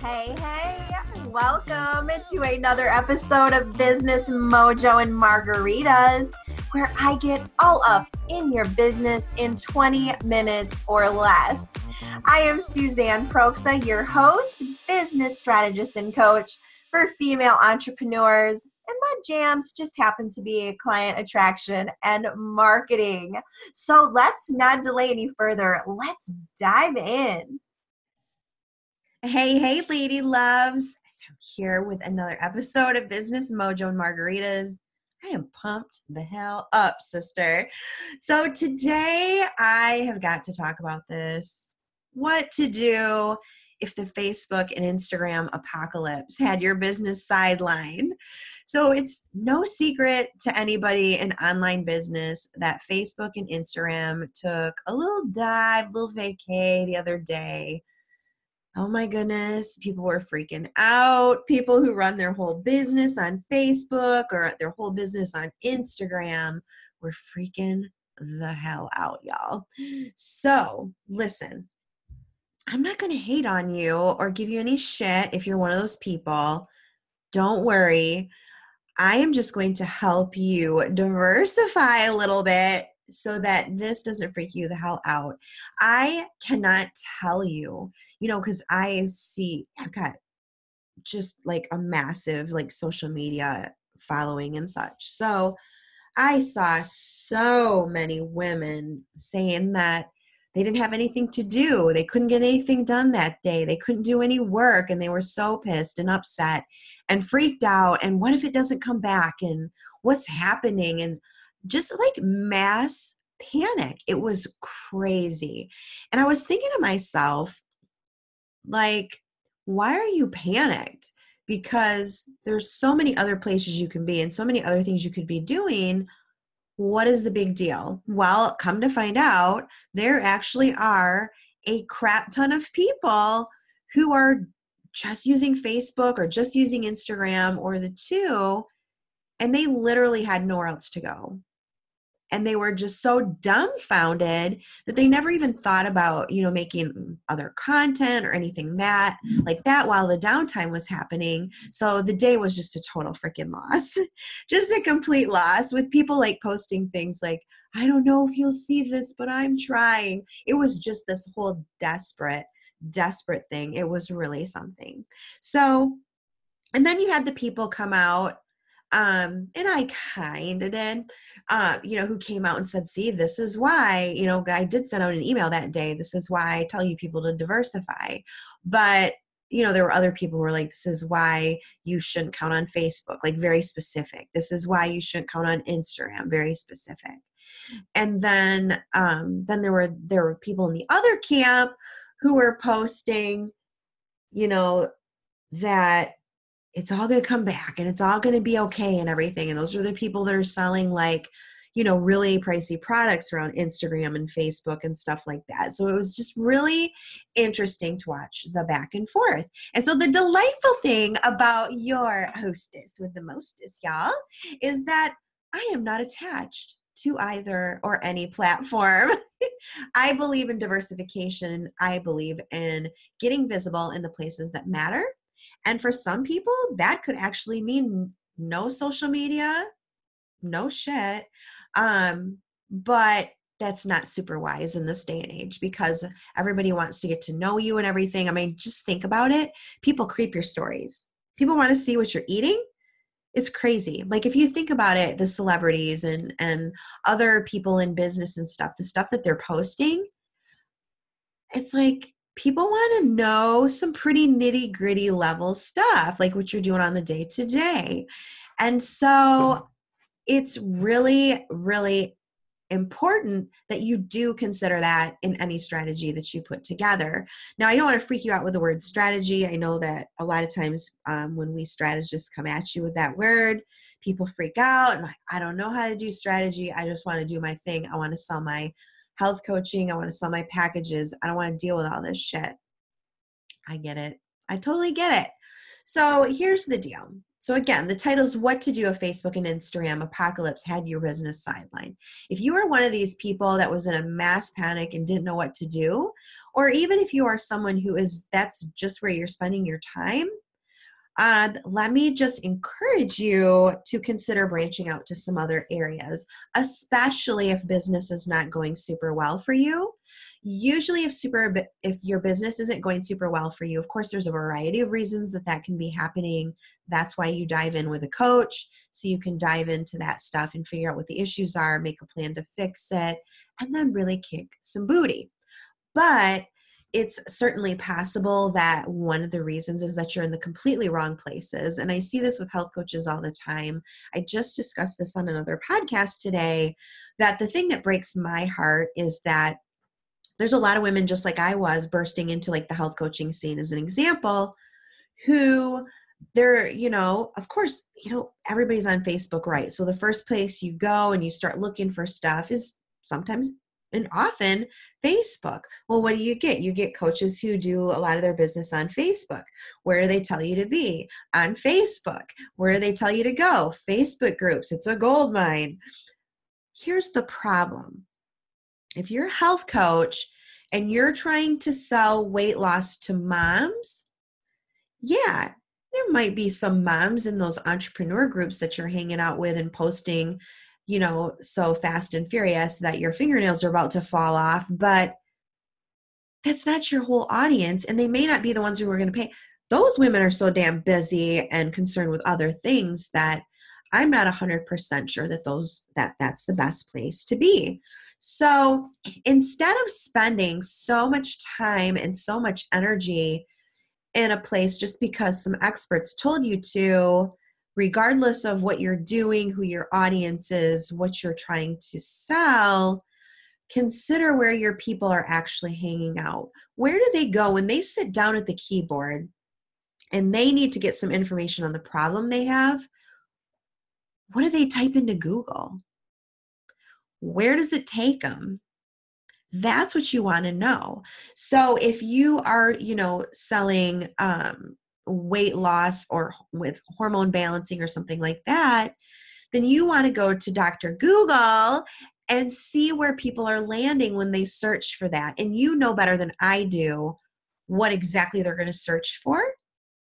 Hey, hey, welcome to another episode of Business Mojo and Margaritas, where I get all up in your business in 20 minutes or less. I am Suzanne Proksa, your host, business strategist, and coach for female entrepreneurs. And my jams just happen to be client attraction and marketing. So let's not delay any further. Let's dive in. Hey, hey, lady loves. So here with another episode of Business Mojo and Margaritas. I am pumped the hell up, sister. So today I have got to talk about this. What to do if the Facebook and Instagram apocalypse had your business sidelined. So it's no secret to anybody in online business that Facebook and Instagram took a little dive, little vacay the other day oh my goodness, people were freaking out. People who run their whole business on Facebook or their whole business on Instagram were freaking the hell out, y'all. So, listen, I'm not going to hate on you or give you any shit if you're one of those people. Don't worry. I am just going to help you diversify a little bit so that this doesn't freak you the hell out. I cannot tell you, you know, because I see, I've got just like a massive like social media following and such. So I saw so many women saying that they didn't have anything to do. They couldn't get anything done that day. They couldn't do any work and they were so pissed and upset and freaked out. And what if it doesn't come back? And what's happening? And just like mass panic. It was crazy. And I was thinking to myself, like, why are you panicked? Because there's so many other places you can be and so many other things you could be doing. What is the big deal? Well, come to find out, there actually are a crap ton of people who are just using Facebook or just using Instagram or the two, and they literally had nowhere else to go and they were just so dumbfounded that they never even thought about you know making other content or anything that like that while the downtime was happening. So the day was just a total freaking loss just a complete loss with people like posting things like i don't know if you'll see this but i'm trying. It was just this whole desperate desperate thing. It was really something. So and then you had the people come out um and i kind of did uh, you know, who came out and said, see, this is why, you know, I did send out an email that day. This is why I tell you people to diversify. But, you know, there were other people who were like, this is why you shouldn't count on Facebook, like very specific. This is why you shouldn't count on Instagram, very specific. And then, um, then there were there were people in the other camp who were posting, you know, that it's all going to come back and it's all going to be okay and everything. And those are the people that are selling like, you know, really pricey products around Instagram and Facebook and stuff like that. So it was just really interesting to watch the back and forth. And so the delightful thing about your hostess with the mostest, y'all, is that I am not attached to either or any platform. I believe in diversification. I believe in getting visible in the places that matter and for some people, that could actually mean no social media, no shit. Um, but that's not super wise in this day and age because everybody wants to get to know you and everything. I mean, just think about it. People creep your stories. People want to see what you're eating. It's crazy. Like if you think about it, the celebrities and and other people in business and stuff, the stuff that they're posting, it's like people want to know some pretty nitty gritty level stuff, like what you're doing on the day to day. And so it's really, really important that you do consider that in any strategy that you put together. Now, I don't want to freak you out with the word strategy. I know that a lot of times um, when we strategists come at you with that word, people freak out and like, I don't know how to do strategy. I just want to do my thing. I want to sell my health coaching. I want to sell my packages. I don't want to deal with all this shit. I get it. I totally get it. So here's the deal. So again, the title is What to Do if Facebook and Instagram Apocalypse Had Your Business Sidelined. If you are one of these people that was in a mass panic and didn't know what to do, or even if you are someone who is that's just where you're spending your time, uh, let me just encourage you to consider branching out to some other areas, especially if business is not going super well for you. Usually, if super if your business isn't going super well for you, of course, there's a variety of reasons that that can be happening. That's why you dive in with a coach, so you can dive into that stuff and figure out what the issues are, make a plan to fix it, and then really kick some booty. But it's certainly possible that one of the reasons is that you're in the completely wrong places. And I see this with health coaches all the time. I just discussed this on another podcast today that the thing that breaks my heart is that there's a lot of women, just like I was, bursting into like the health coaching scene as an example, who they're, you know, of course, you know, everybody's on Facebook, right? So the first place you go and you start looking for stuff is sometimes and often Facebook. Well, what do you get? You get coaches who do a lot of their business on Facebook. Where do they tell you to be? On Facebook. Where do they tell you to go? Facebook groups. It's a gold mine. Here's the problem if you're a health coach and you're trying to sell weight loss to moms, yeah, there might be some moms in those entrepreneur groups that you're hanging out with and posting you know, so fast and furious that your fingernails are about to fall off, but that's not your whole audience. And they may not be the ones who are going to pay. Those women are so damn busy and concerned with other things that I'm not 100% sure that those that that's the best place to be. So, instead of spending so much time and so much energy in a place just because some experts told you to, regardless of what you're doing, who your audience is, what you're trying to sell, consider where your people are actually hanging out. Where do they go when they sit down at the keyboard and they need to get some information on the problem they have? What do they type into Google? Where does it take them? That's what you want to know. So if you are, you know, selling um, weight loss or with hormone balancing or something like that, then you want to go to Dr. Google and see where people are landing when they search for that. And you know better than I do what exactly they're going to search for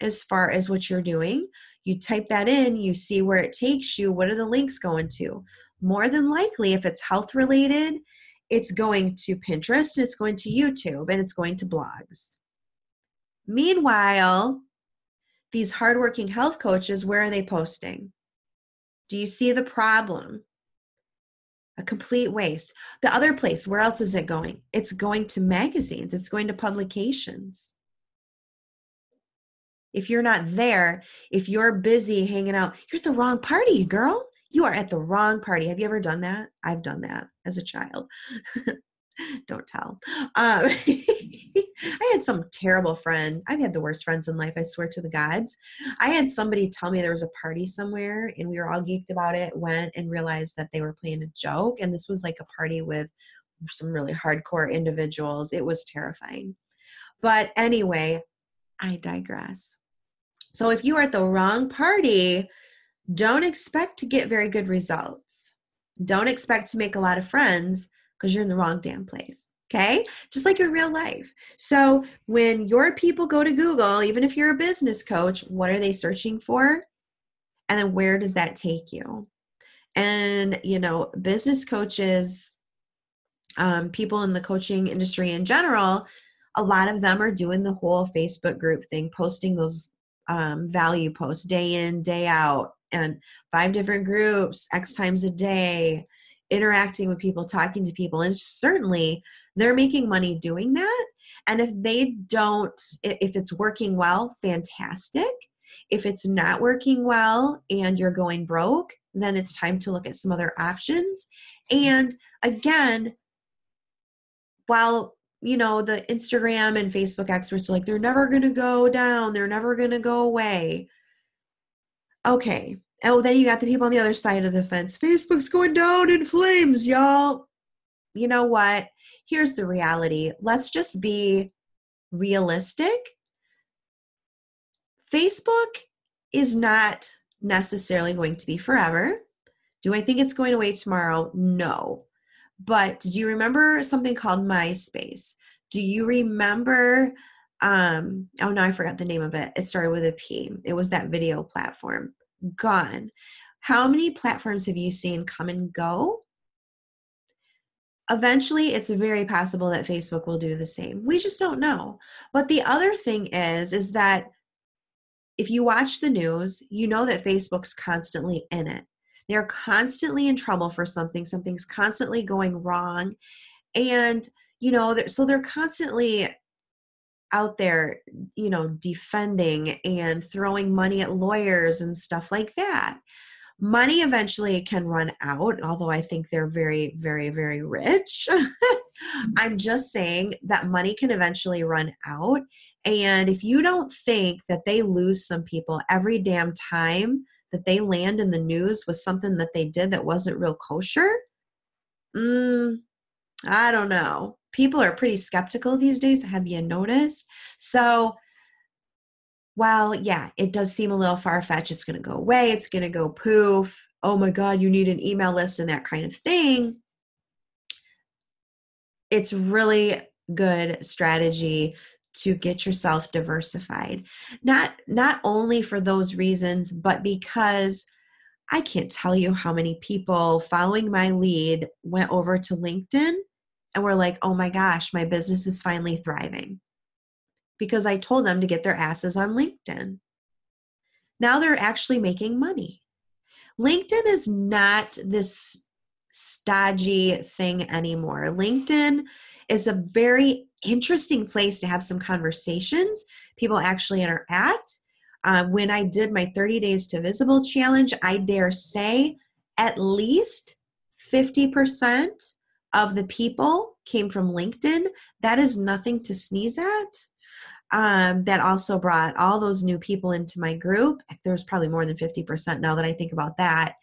as far as what you're doing. You type that in, you see where it takes you. What are the links going to? More than likely, if it's health related, it's going to Pinterest, and it's going to YouTube, and it's going to blogs. Meanwhile, these hardworking health coaches, where are they posting? Do you see the problem? A complete waste. The other place, where else is it going? It's going to magazines, it's going to publications. If you're not there, if you're busy hanging out, you're at the wrong party, girl. You are at the wrong party. Have you ever done that? I've done that as a child. Don't tell. Um, I had some terrible friend. I've had the worst friends in life, I swear to the gods. I had somebody tell me there was a party somewhere and we were all geeked about it, went and realized that they were playing a joke. And this was like a party with some really hardcore individuals. It was terrifying. But anyway, I digress. So if you are at the wrong party, don't expect to get very good results. Don't expect to make a lot of friends because you're in the wrong damn place. Okay, just like in real life. So when your people go to Google, even if you're a business coach, what are they searching for? And then where does that take you? And, you know, business coaches, um, people in the coaching industry in general, a lot of them are doing the whole Facebook group thing, posting those um, value posts day in, day out, and five different groups, X times a day interacting with people, talking to people, and certainly they're making money doing that. And if they don't, if it's working well, fantastic. If it's not working well and you're going broke, then it's time to look at some other options. And again, while you know the Instagram and Facebook experts are like they're never going to go down, they're never going to go away. Okay, Oh, then you got the people on the other side of the fence. Facebook's going down in flames, y'all. You know what? Here's the reality. Let's just be realistic. Facebook is not necessarily going to be forever. Do I think it's going away tomorrow? No. But do you remember something called MySpace? Do you remember? Um, oh no, I forgot the name of it. It started with a P. It was that video platform. Gone. How many platforms have you seen come and go? Eventually, it's very possible that Facebook will do the same. We just don't know. But the other thing is, is that if you watch the news, you know that Facebook's constantly in it. They're constantly in trouble for something, something's constantly going wrong. And, you know, they're, so they're constantly out there, you know, defending and throwing money at lawyers and stuff like that. Money eventually can run out, although I think they're very, very, very rich. I'm just saying that money can eventually run out. And if you don't think that they lose some people every damn time that they land in the news with something that they did that wasn't real kosher, mm, I don't know. People are pretty skeptical these days. Have you noticed? So, well, yeah, it does seem a little far fetched, it's going to go away, it's going to go poof. Oh my God, you need an email list and that kind of thing. It's really good strategy to get yourself diversified not not only for those reasons but because i can't tell you how many people following my lead went over to linkedin and were like oh my gosh my business is finally thriving because i told them to get their asses on linkedin now they're actually making money linkedin is not this stodgy thing anymore linkedin is a very interesting place to have some conversations. People actually interact. Uh, when I did my 30 Days to Visible challenge, I dare say at least 50% of the people came from LinkedIn. That is nothing to sneeze at. Um, that also brought all those new people into my group. There was probably more than 50% now that I think about that.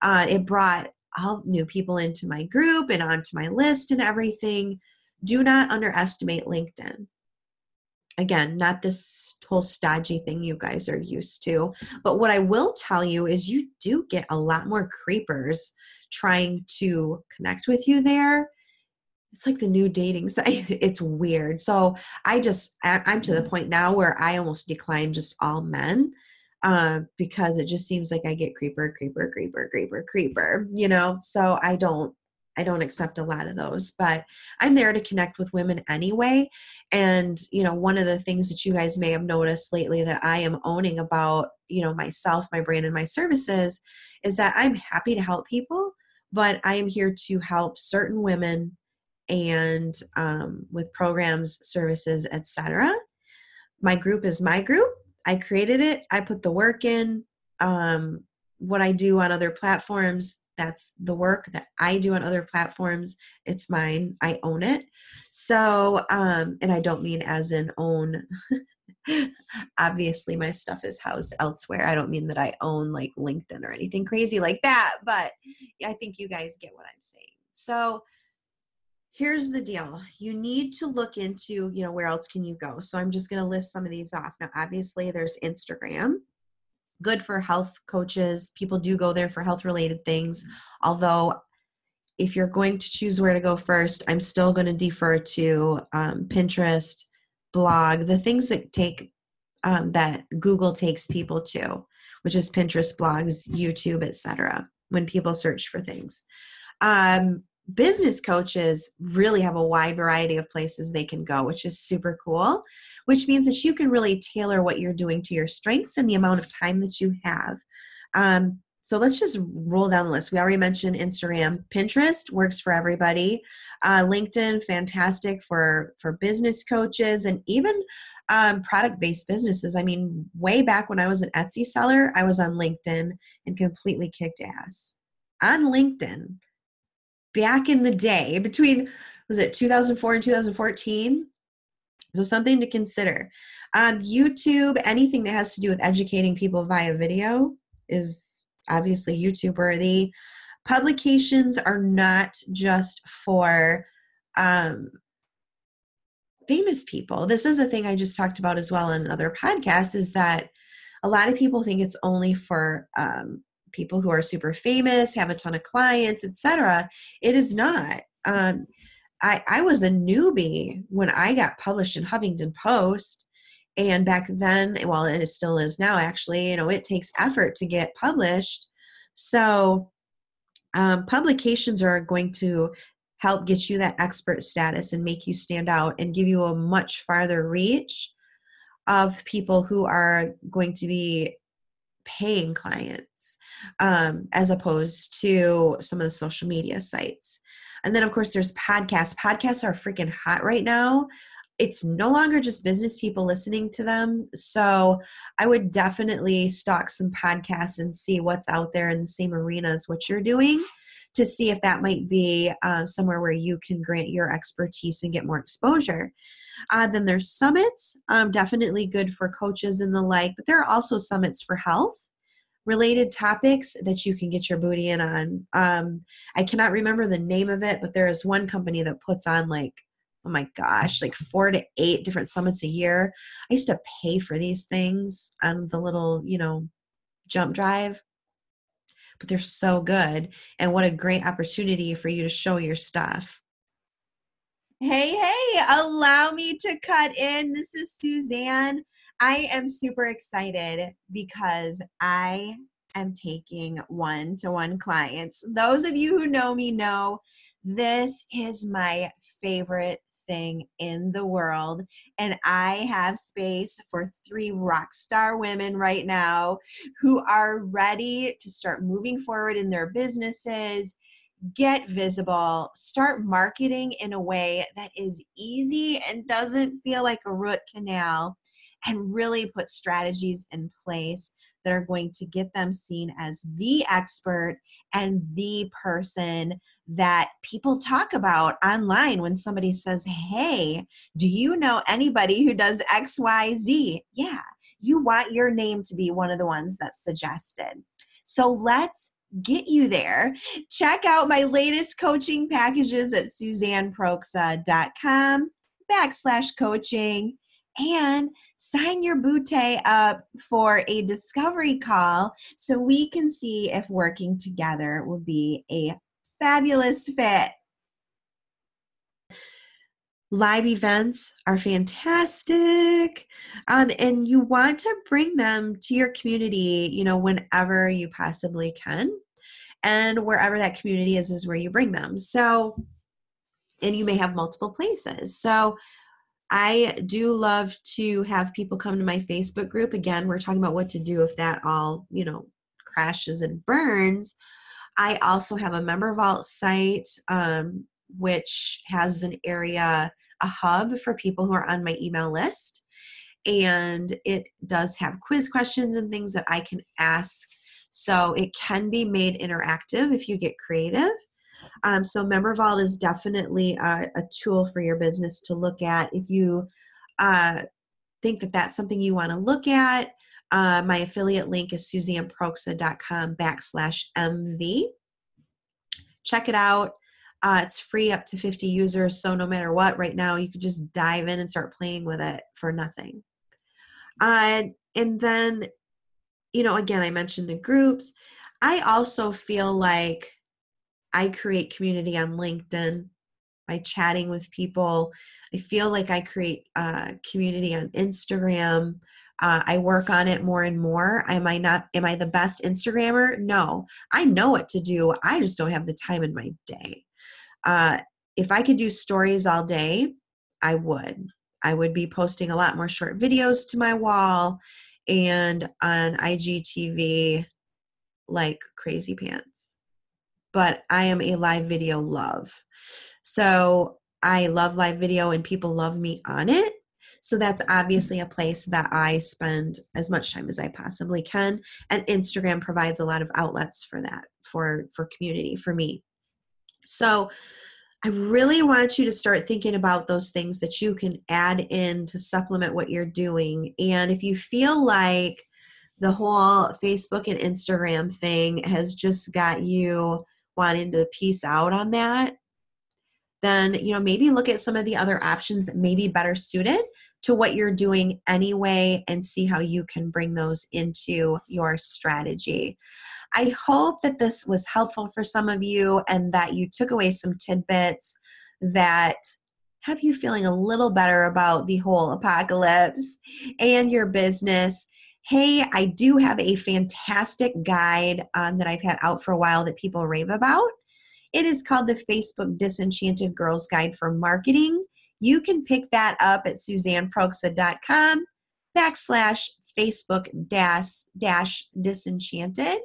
Uh, it brought all new people into my group and onto my list and everything do not underestimate LinkedIn. Again, not this whole stodgy thing you guys are used to. But what I will tell you is you do get a lot more creepers trying to connect with you there. It's like the new dating site. It's weird. So I just, I'm to the point now where I almost decline just all men uh, because it just seems like I get creeper, creeper, creeper, creeper, creeper, you know? So I don't, I don't accept a lot of those, but I'm there to connect with women anyway. And, you know, one of the things that you guys may have noticed lately that I am owning about, you know, myself, my brand, and my services is that I'm happy to help people, but I am here to help certain women and um, with programs, services, etc. My group is my group. I created it. I put the work in. Um, what I do on other platforms that's the work that I do on other platforms. It's mine. I own it. So, um, and I don't mean as in own. Obviously, my stuff is housed elsewhere. I don't mean that I own like LinkedIn or anything crazy like that, but I think you guys get what I'm saying. So, here's the deal you need to look into you know where else can you go so i'm just going to list some of these off now obviously there's instagram good for health coaches. People do go there for health related things. Although, if you're going to choose where to go first, I'm still going to defer to um, Pinterest, blog, the things that take um, that Google takes people to, which is Pinterest, blogs, YouTube, etc. When people search for things. Um, business coaches really have a wide variety of places they can go, which is super cool, which means that you can really tailor what you're doing to your strengths and the amount of time that you have. Um, so let's just roll down the list. We already mentioned Instagram. Pinterest works for everybody. Uh, LinkedIn, fantastic for, for business coaches and even um, product based businesses. I mean, way back when I was an Etsy seller, I was on LinkedIn and completely kicked ass. On LinkedIn, back in the day between was it 2004 and 2014 so something to consider. Um, youtube anything that has to do with educating people via video is obviously youtube worthy. Publications are not just for um, famous people. This is a thing i just talked about as well in another podcast is that a lot of people think it's only for um, people who are super famous, have a ton of clients, etc. It is not. Um, I, I was a newbie when I got published in Huffington Post. And back then, well, it still is now actually, you know, it takes effort to get published. So um, publications are going to help get you that expert status and make you stand out and give you a much farther reach of people who are going to be paying clients um, as opposed to some of the social media sites. And then, of course, there's podcasts. Podcasts are freaking hot right now. It's no longer just business people listening to them. So I would definitely stalk some podcasts and see what's out there in the same arena as what you're doing to see if that might be uh, somewhere where you can grant your expertise and get more exposure. Uh, then there's summits, um, definitely good for coaches and the like, but there are also summits for health related topics that you can get your booty in on. Um, I cannot remember the name of it, but there is one company that puts on like, oh my gosh, like four to eight different summits a year. I used to pay for these things on the little, you know, jump drive, but they're so good. And what a great opportunity for you to show your stuff. Hey, hey, allow me to cut in. This is Suzanne. I am super excited because I am taking one to one clients. Those of you who know me know this is my favorite thing in the world. And I have space for three rock star women right now who are ready to start moving forward in their businesses get visible, start marketing in a way that is easy and doesn't feel like a root canal, and really put strategies in place that are going to get them seen as the expert and the person that people talk about online when somebody says, Hey, do you know anybody who does XYZ? Yeah, you want your name to be one of the ones that's suggested. So let's get you there. Check out my latest coaching packages at suzanneproksa.com backslash coaching and sign your bootay up for a discovery call so we can see if working together will be a fabulous fit. Live events are fantastic, um, and you want to bring them to your community, you know, whenever you possibly can and wherever that community is is where you bring them so and you may have multiple places so i do love to have people come to my facebook group. Again we're talking about what to do if that all you know crashes and burns. I also have a MemberVault site um, which has an area a hub for people who are on my email list. And it does have quiz questions and things that i can ask. So it can be made interactive if you get creative. Um, so MemberVault is definitely a, a, tool for your business to look at. If you uh, think that that's something you want to look at, uh, my affiliate link is suzanneproksa.com backslash MV. Check it out. Uh, it's free up to 50 users, so no matter what, right now you can just dive in and start playing with it for nothing. Uh, and then you know, again, I mentioned the groups. I also feel like I create community on LinkedIn by chatting with people. I feel like I create uh, community on Instagram. Uh, I work on it more and more. Am I not? Am I the best Instagrammer? No, I know what to do. I just don't have the time in my day. Uh, if I could do stories all day, I would. I would be posting a lot more short videos to my wall and on IGTV like crazy pants. But I am a live video love. So I love live video and people love me on it. So that's obviously a place that I spend as much time as I possibly can. And Instagram provides a lot of outlets for that, for, for community, for me. So I really want you to start thinking about those things that you can add in to supplement what you're doing. And if you feel like the whole Facebook and Instagram thing has just got you wanting to piece out on that, then you know maybe look at some of the other options that may be better suited to what you're doing anyway and see how you can bring those into your strategy. I hope that this was helpful for some of you and that you took away some tidbits that have you feeling a little better about the whole apocalypse and your business. Hey, I do have a fantastic guide um, that I've had out for a while that people rave about. It is called the Facebook Disenchanted Girls Guide for Marketing. You can pick that up at suzanneproksa.com backslash Facebook dash, dash disenchanted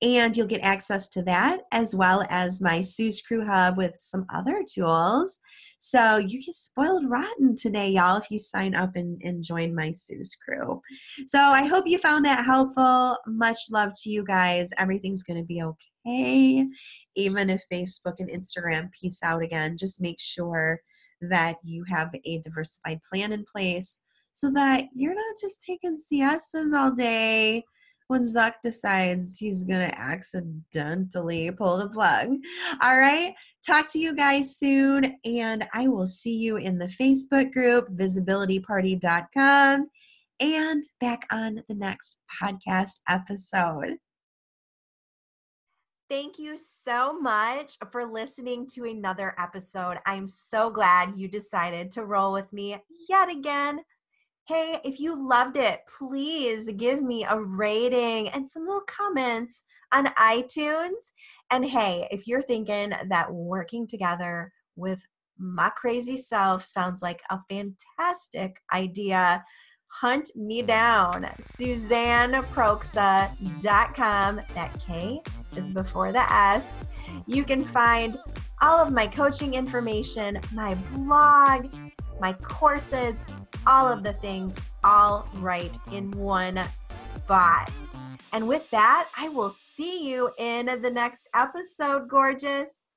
and you'll get access to that as well as my Sue's Crew Hub with some other tools. So you get spoiled rotten today, y'all, if you sign up and, and join my Sue's Crew. So I hope you found that helpful. Much love to you guys. Everything's going to be okay. Even if Facebook and Instagram peace out again, just make sure that you have a diversified plan in place so that you're not just taking siestas all day when Zuck decides he's going to accidentally pull the plug. All right. Talk to you guys soon. And I will see you in the Facebook group, visibilityparty.com, and back on the next podcast episode. Thank you so much for listening to another episode. I'm so glad you decided to roll with me yet again. Hey, if you loved it, please give me a rating and some little comments on iTunes. And hey, if you're thinking that working together with my crazy self sounds like a fantastic idea, hunt me down. SuzanneProksa.com. That K is before the S. You can find all of my coaching information, my blog, my courses, all of the things all right in one spot. And with that, I will see you in the next episode, gorgeous.